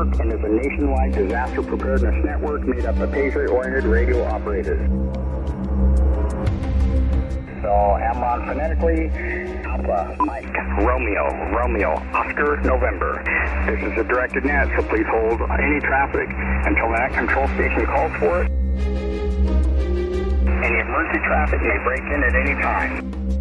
Network and is a nationwide disaster preparedness network made up of Patriot-oriented radio operators. So, AMRRON phonetically, Alpha, Mike, Romeo, Romeo, Oscar, November. This is a directed net, so please hold any traffic until that control station calls for it. Any emergency traffic may break in at any time.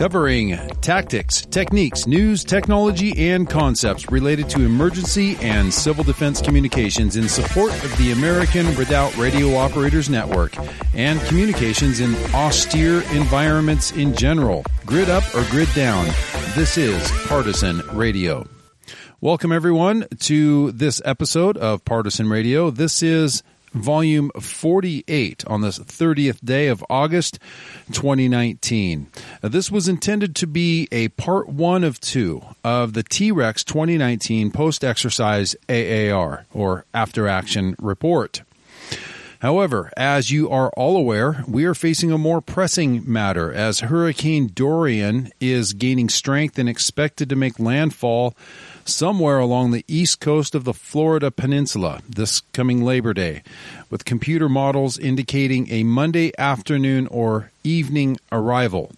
Covering tactics, techniques, news, technology, and concepts related to emergency and civil defense communications in support of the American Redoubt Radio Operators Network and communications in austere environments in general. Grid up or grid down. This is Partisan Radio. Welcome everyone to this episode of Partisan Radio. This is volume 48 on this 30th day of August 2019. Now, this was intended to be a part one of two of the T Rex 2019 post exercise AAR or after action report. However, as you are all aware, we are facing a more pressing matter as Hurricane Dorian is gaining strength and expected to make landfall somewhere along the east coast of the Florida Peninsula this coming Labor Day, with computer models indicating a Monday afternoon or evening arrival.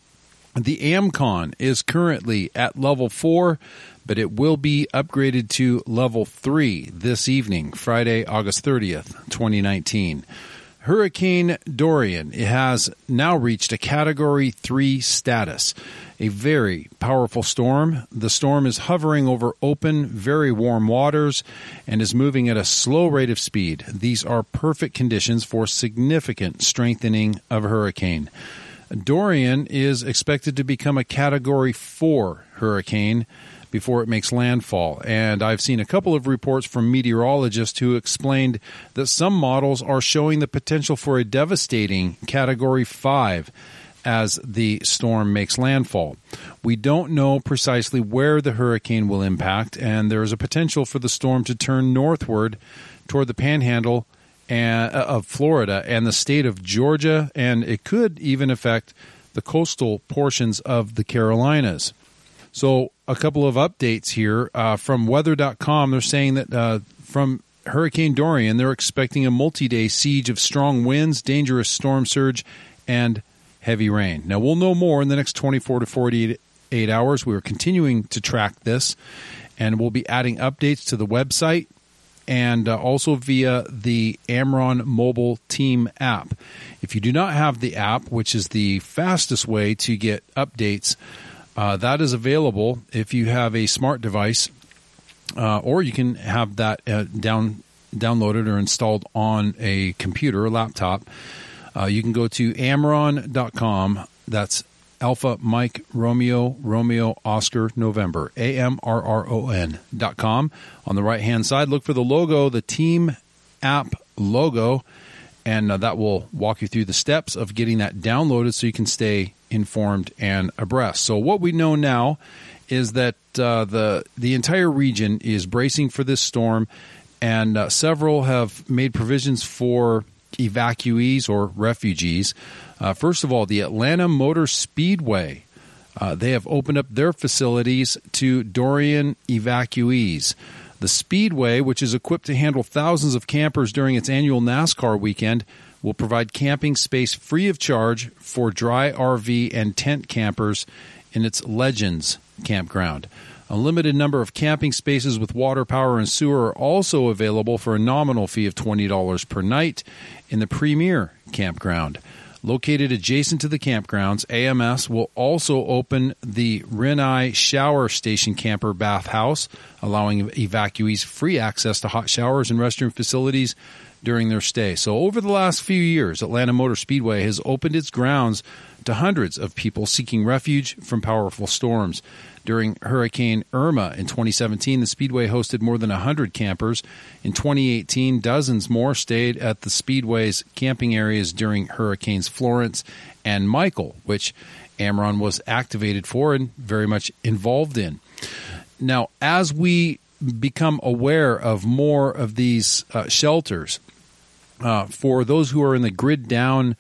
The AMCON is currently at level 4, but it will be upgraded to level 3 this evening, Friday, August 30th, 2019. Hurricane Dorian has now reached a Category 3 status a very powerful storm. The storm is hovering over open, very warm waters and is moving at a slow rate of speed. These are perfect conditions for significant strengthening of hurricane. Dorian is expected to become a Category 4 hurricane before it makes landfall. And I've seen a couple of reports from meteorologists who explained that some models are showing the potential for a devastating Category 5 as the storm makes landfall. We don't know precisely where the hurricane will impact, and there is a potential for the storm to turn northward toward the panhandle uh, of Florida and the state of Georgia, and it could even affect the coastal portions of the Carolinas. So, a couple of updates here uh, from weather.com. They're saying that uh, from Hurricane Dorian, they're expecting a multi day siege of strong winds, dangerous storm surge, and heavy rain. Now, we'll know more in the next 24 to 48 hours. We are continuing to track this, and we'll be adding updates to the website and uh, also via the AMRRON mobile team app. If you do not have the app, which is the fastest way to get updates, uh, that is available if you have a smart device, uh, or you can have that uh, down downloaded or installed on a computer or laptop. Uh, you can go to amrron.com. That's Alpha Mike Romeo Romeo Oscar November A M R R O N dot com. On the right hand side, look for the logo, the team app logo, and uh, that will walk you through the steps of getting that downloaded so you can stay informed and abreast. So what we know now is that uh, the the entire region is bracing for this storm, and uh, several have made provisions for evacuees or refugees. Uh, first of all, the Atlanta Motor Speedway. Uh, they have opened up their facilities to Dorian evacuees. The Speedway, which is equipped to handle thousands of campers during its annual NASCAR weekend, will provide camping space free of charge for dry RV and tent campers in its Legends campground. A limited number of camping spaces with water, power, and sewer are also available for a nominal fee of $20 per night in the Premier Campground. Located adjacent to the campgrounds, AMS will also open the Rinnai Shower Station Camper Bath House, allowing evacuees free access to hot showers and restroom facilities during their stay. So, over the last few years, Atlanta Motor Speedway has opened its grounds to hundreds of people seeking refuge from powerful storms. During Hurricane Irma in 2017, the Speedway hosted more than 100 campers. In 2018, dozens more stayed at the Speedway's camping areas during Hurricanes Florence and Michael, which AMRRON was activated for and very much involved in. Now, as we become aware of more of these uh, shelters, uh, for those who are in the grid down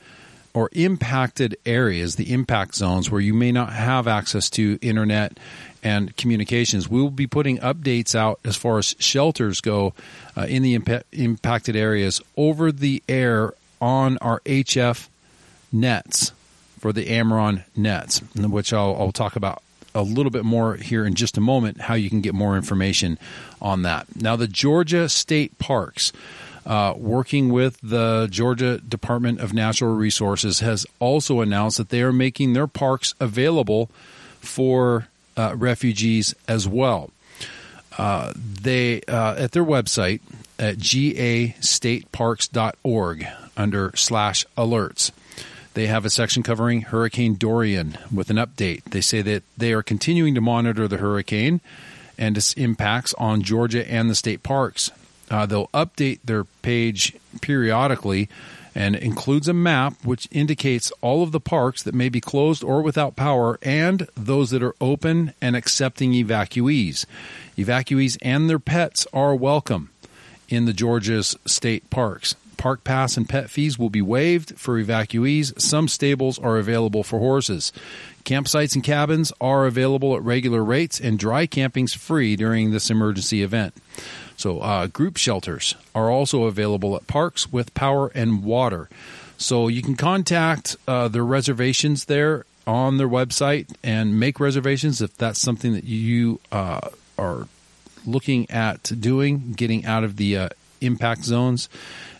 or impacted areas, the impact zones where you may not have access to internet and communications. We will be putting updates out as far as shelters go uh, in the impa- impacted areas over the air on our HF nets for the AMRRON nets, which I'll, I'll talk about a little bit more here in just a moment how you can get more information on that. Now, the Georgia State Parks. Uh, working with the Georgia Department of Natural Resources, has also announced that they are making their parks available for uh, refugees as well. Uh, they uh, at their website at gastateparks.org under slash alerts. They have a section covering Hurricane Dorian with an update. They say that they are continuing to monitor the hurricane and its impacts on Georgia and the state parks. Uh, they'll update their page periodically and includes a map which indicates all of the parks that may be closed or without power and those that are open and accepting evacuees. Evacuees and their pets are welcome in the Georgia's state parks. Park pass and pet fees will be waived for evacuees. Some stables are available for horses. Campsites and cabins are available at regular rates, and dry camping's free during this emergency event. So, uh, group shelters are also available at parks with power and water. So, you can contact uh, their reservations there on their website and make reservations if that's something that you uh, are looking at doing, getting out of the uh, impact zones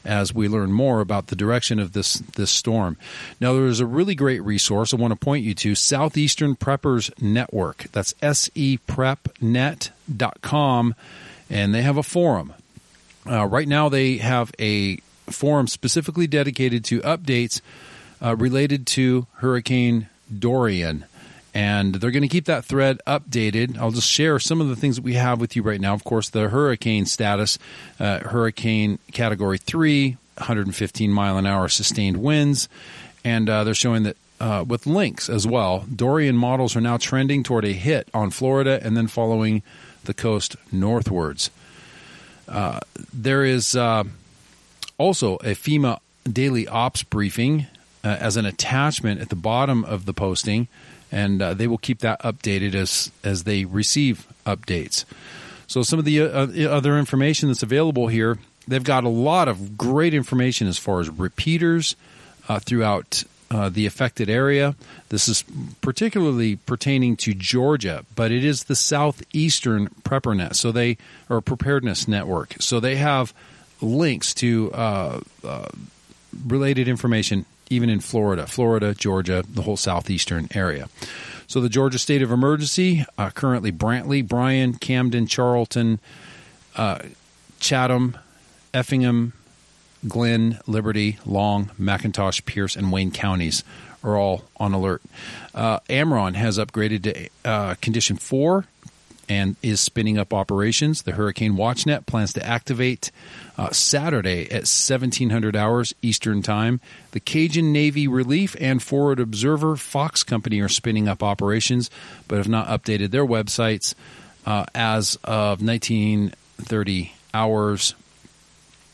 as we learn more about the direction of this this storm. Now there is a really great resource I want to point you to Southeastern Preppers Network. That's seprepnet.com and they have a forum. Uh, right now they have a forum specifically dedicated to updates uh, related to Hurricane Dorian and they're going to keep that thread updated. I'll just share some of the things that we have with you right now. Of course, the hurricane status, uh, hurricane category three, 115 mile an hour sustained winds, and uh, they're showing that. Uh, with links as well, Dorian models are now trending toward a hit on Florida and then following the coast northwards. Uh, there is uh, also a FEMA daily ops briefing uh, as an attachment at the bottom of the posting and uh, they will keep that updated as as they receive updates. So some of the uh, other information that's available here, they've got a lot of great information as far as repeaters uh, throughout uh, the affected area. This is particularly pertaining to Georgia, but it is the southeastern PrepperNet, so they or preparedness network. So they have links to uh, uh, related information even in Florida, Florida, Georgia, the whole southeastern area. So the Georgia state of emergency uh, currently Brantley, Bryan, Camden, Charlton, uh, Chatham, Effingham, Glynn, Liberty, Long, McIntosh, Pierce, and Wayne counties are all on alert. Uh, AMRRON has upgraded to uh, condition four and is spinning up operations. The Hurricane WatchNet plans to activate uh, Saturday at 1700 hours Eastern Time. The Cajun Navy Relief and Forward Observer Fox Company are spinning up operations, but have not updated their websites uh, as of 1930 hours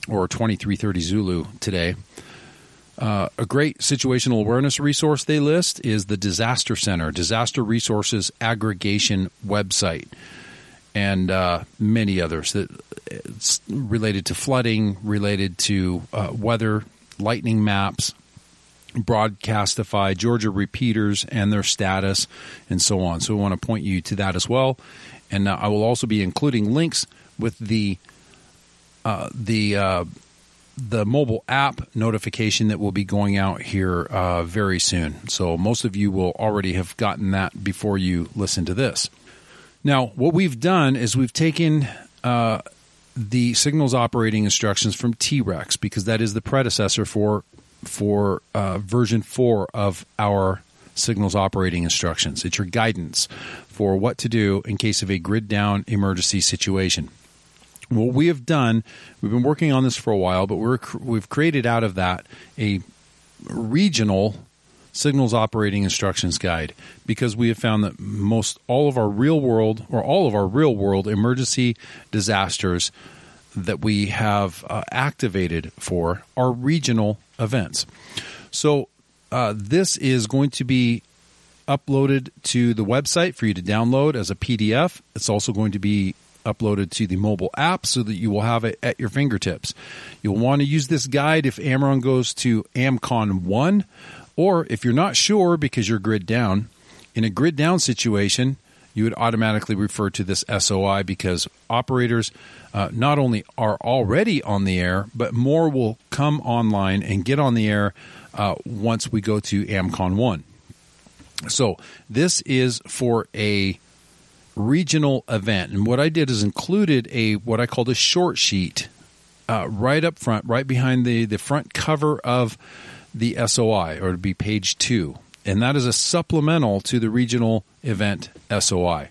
or 2330 Zulu today. Uh, a great situational awareness resource they list is the Disaster Center, Disaster Resources Aggregation website, and uh, many others that it's related to flooding, related to uh, weather, lightning maps, Broadcastify, Georgia repeaters and their status, and so on. So we want to point you to that as well. And uh, I will also be including links with the uh, the uh, the mobile app notification that will be going out here uh, very soon. So most of you will already have gotten that before you listen to this. Now, what we've done is we've taken uh, the signals operating instructions from T-Rex because that is the predecessor for for uh, version four of our signals operating instructions. It's your guidance for what to do in case of a grid down emergency situation what we have done, we've been working on this for a while, but we're we've created out of that a regional signals operating instructions guide because we have found that most all of our real world or all of our real world emergency disasters that we have uh, activated for are regional events. So uh, this is going to be uploaded to the website for you to download as a PDF. It's also going to be uploaded to the mobile app so that you will have it at your fingertips. You'll want to use this guide if AMRRON goes to AmCon 1, or if you're not sure because you're grid down. In a grid down situation, you would automatically refer to this SOI because operators uh, not only are already on the air, but more will come online and get on the air uh, once we go to AmCon 1. So this is for a regional event. And what I did is included a what I called a short sheet uh, right up front, right behind the, the front cover of the SOI, or to be page two. And that is a supplemental to the regional event SOI.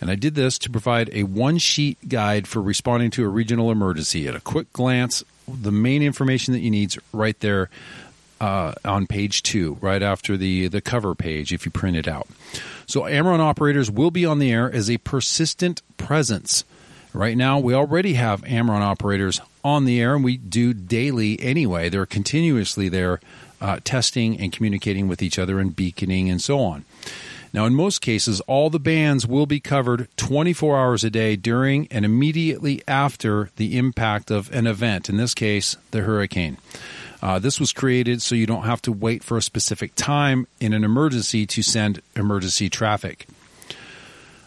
And I did this to provide a one sheet guide for responding to a regional emergency. At a quick glance, the main information that you need is right there uh, on page two, right after the, the cover page, if you print it out. So, AMRRON operators will be on the air as a persistent presence. Right now, we already have AMRRON operators on the air, and we do daily anyway. They're continuously there uh, testing and communicating with each other and beaconing and so on. Now, in most cases, all the bands will be covered 24 hours a day during and immediately after the impact of an event, in this case, the hurricane. Uh, this was created so you don't have to wait for a specific time in an emergency to send emergency traffic.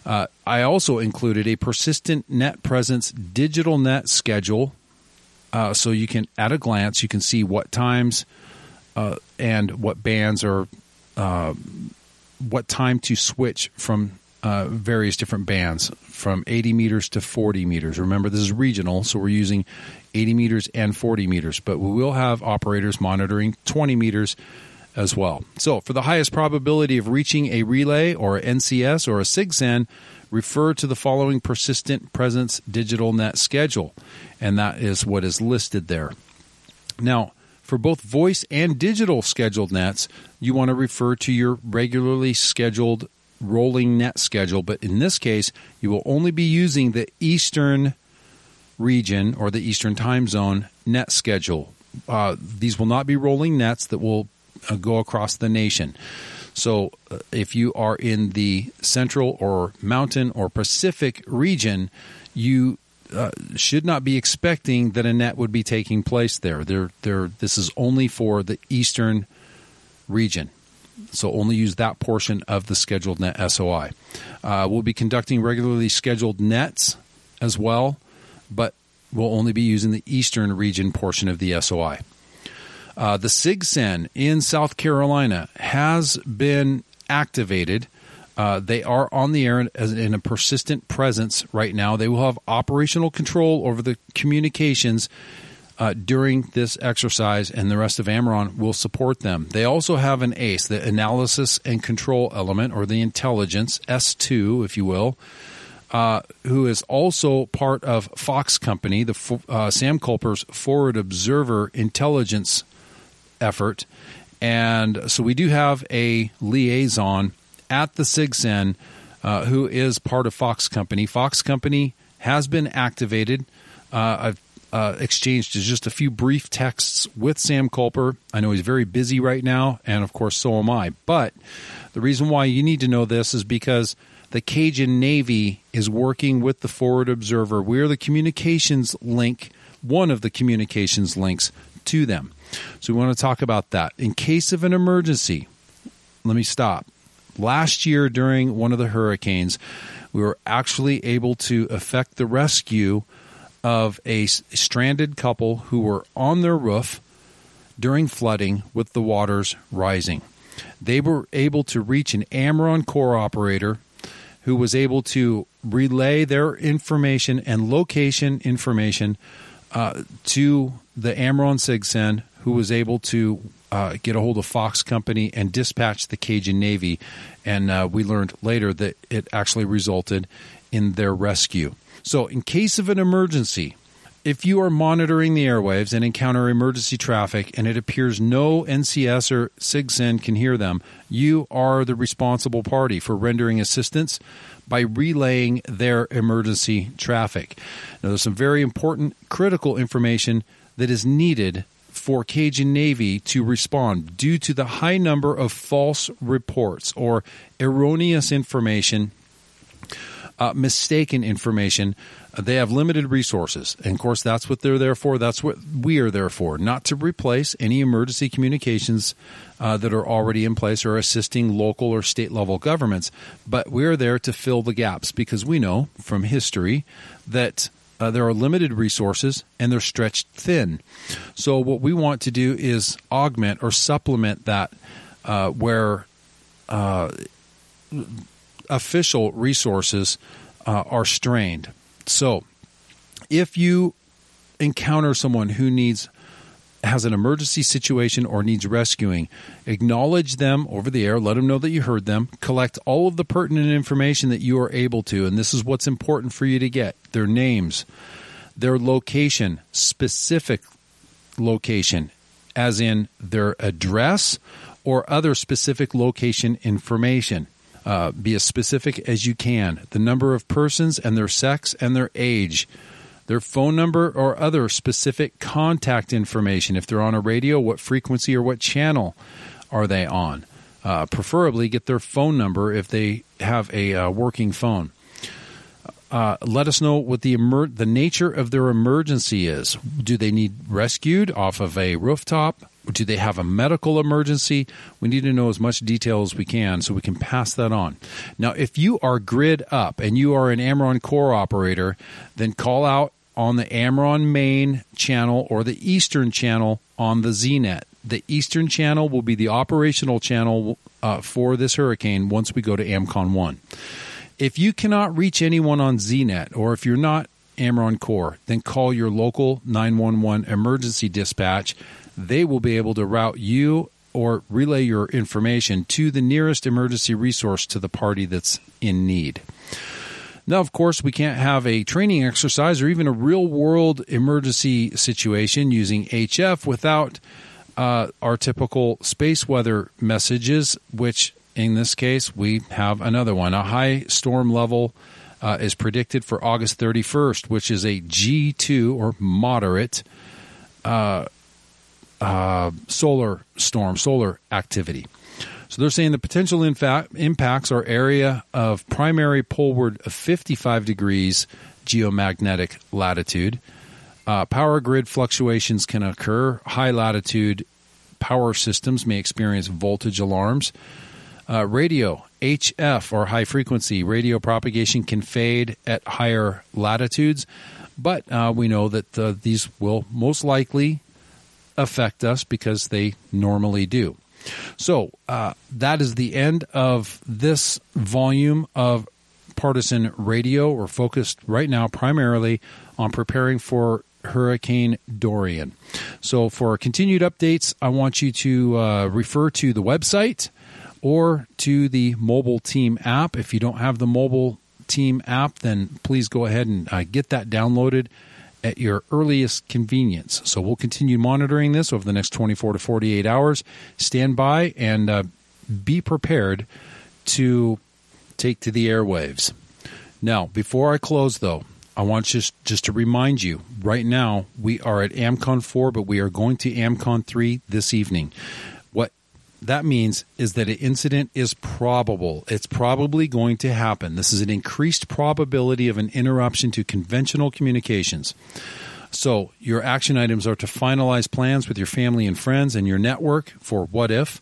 Uh, I also included a persistent net presence digital net schedule uh, so you can, at a glance, you can see what times uh, and what bands are, uh, what time to switch from uh, various different bands from 80 meters to 40 meters. Remember, this is regional, so we're using 80 meters and 40 meters, but we will have operators monitoring 20 meters as well. So, for the highest probability of reaching a relay or a NCS or a SIGCEN, refer to the following persistent presence digital net schedule, and that is what is listed there. Now, for both voice and digital scheduled nets, you want to refer to your regularly scheduled rolling net schedule, but in this case, you will only be using the Eastern region or the Eastern time zone net schedule. Uh, these will not be rolling nets that will uh, go across the nation. So, uh, if you are in the central or mountain or Pacific region, you uh, should not be expecting that a net would be taking place there. They're, they're, this is only for the eastern region. So only use that portion of the scheduled net SOI. Uh, we'll be conducting regularly scheduled nets as well, but we'll only be using the eastern region portion of the SOI. Uh, the SIGCEN in South Carolina has been activated. Uh, they are on the air in, in a persistent presence right now. They will have operational control over the communications uh, during this exercise, and the rest of AMRRON will support them. They also have an ACE, the analysis and control element, or the intelligence, S2, if you will, uh, who is also part of Fox Company, the uh, Sam Culper's Forward Observer intelligence effort. And so we do have a liaison at the SIGCEN uh, who is part of Fox Company. Fox Company has been activated. Uh, I've uh, exchanged just a few brief texts with Sam Culper. I know he's very busy right now, and of course, so am I. But the reason why you need to know this is because the Cajun Navy is working with the Forward Observer. We're the communications link, one of the communications links to them. So we want to talk about that. In case of an emergency, let me stop. Last year, during one of the hurricanes, we were actually able to effect the rescue of a stranded couple who were on their roof during flooding with the waters rising. They were able to reach an AMRRON core operator who was able to relay their information and location information uh, to the AMRRON SIGCEN, who was able to uh, get a hold of Fox Company and dispatch the Cajun Navy. And uh, we learned later that it actually resulted in their rescue. So, in case of an emergency, if you are monitoring the airwaves and encounter emergency traffic and it appears no NCS or SIGCEN can hear them, you are the responsible party for rendering assistance by relaying their emergency traffic. Now, there's some very important critical information that is needed for Cajun Navy to respond due to the high number of false reports or erroneous information, uh, mistaken information. They have limited resources. And of course, that's what they're there for. That's what we are there for, not to replace any emergency communications uh, that are already in place or assisting local or state level governments. But we're there to fill the gaps because we know from history that uh, there are limited resources and they're stretched thin. So, what we want to do is augment or supplement that uh, where uh, official resources uh, are strained. So, if you encounter someone who needs has an emergency situation or needs rescuing, acknowledge them over the air, let them know that you heard them, collect all of the pertinent information that you are able to, and this is what's important for you to get their names, their location, specific location, as in their address or other specific location information. Uh, be as specific as you can. The number of persons and their sex and their age their phone number or other specific contact information. If they're on a radio, what frequency or what channel are they on? Uh, preferably, get their phone number if they have a uh, working phone. Uh, let us know what the emer- the nature of their emergency is. Do they need rescued off of a rooftop? Do they have a medical emergency? We need to know as much detail as we can so we can pass that on. Now, if you are grid up and you are an AMRRON core operator, then call out on the AMRRON main channel or the Eastern channel on the ZNet. The Eastern channel will be the operational channel uh, for this hurricane once we go to AMCON 1. If you cannot reach anyone on ZNet or if you're not AMRRON Core, then call your local 911 emergency dispatch. They will be able to route you or relay your information to the nearest emergency resource to the party that's in need. Now, of course, we can't have a training exercise or even a real world emergency situation using HF without uh, our typical space weather messages, which in this case, we have another one. A high storm level uh, is predicted for August 31st, which is a G2 or moderate uh, uh solar storm, solar activity. So they're saying the potential impacts are area of primary poleward of 55 degrees geomagnetic latitude. Uh, power grid fluctuations can occur. High latitude power systems may experience voltage alarms. Uh, radio, HF or high frequency radio propagation can fade at higher latitudes, but uh, we know that uh, these will most likely affect us because they normally do. So uh, that is the end of this volume of partisan radio. We're focused right now primarily on preparing for Hurricane Dorian. So for continued updates, I want you to uh, refer to the website or to the mobile team app. If you don't have the mobile team app, then please go ahead and uh, get that downloaded at your earliest convenience. So we'll continue monitoring this over the next 24 to 48 hours. Stand by and uh, be prepared to take to the airwaves. Now, before I close, though, I want just just to remind you right now we are at AmCon 4, but we are going to AmCon 3 this evening that means is that an incident is probable. It's probably going to happen. This is an increased probability of an interruption to conventional communications. So, your action items are to finalize plans with your family and friends and your network for what if,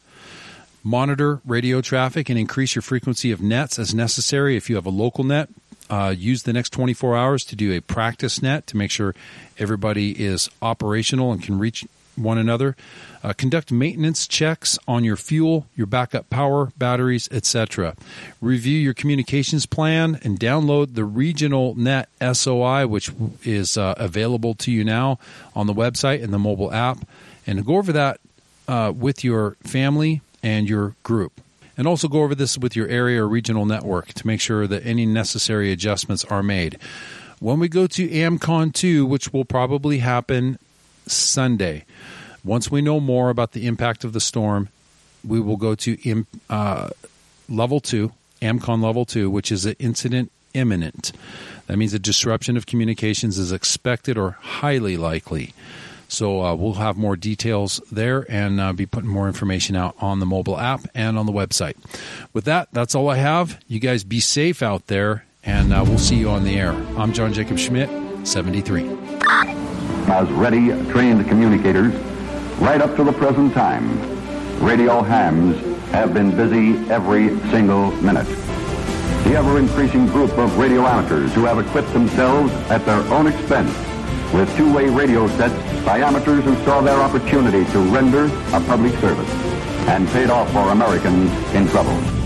monitor radio traffic and increase your frequency of nets as necessary. If you have a local net, uh, use the next 24 hours to do a practice net to make sure everybody is operational and can reach one another. Uh, conduct maintenance checks on your fuel, your backup power, batteries, etc. Review your communications plan and download the Regional Net SOI, which is uh, available to you now on the website and the mobile app. And go over that uh, with your family and your group. And also go over this with your area or regional network to make sure that any necessary adjustments are made. When we go to AMCON 2, which will probably happen Sunday, once we know more about the impact of the storm, we will go to uh, level two, AMCON level two, which is an incident imminent. That means a disruption of communications is expected or highly likely. So uh, we'll have more details there and uh, be putting more information out on the mobile app and on the website. With that, that's all I have. You guys be safe out there, and uh, we'll see you on the air. I'm John Jacob Schmidt, 73. As ready, trained communicators, right up to the present time, radio hams have been busy every single minute. The ever-increasing group of radio amateurs who have equipped themselves at their own expense with two-way radio sets by amateurs who saw their opportunity to render a public service and paid off for Americans in trouble.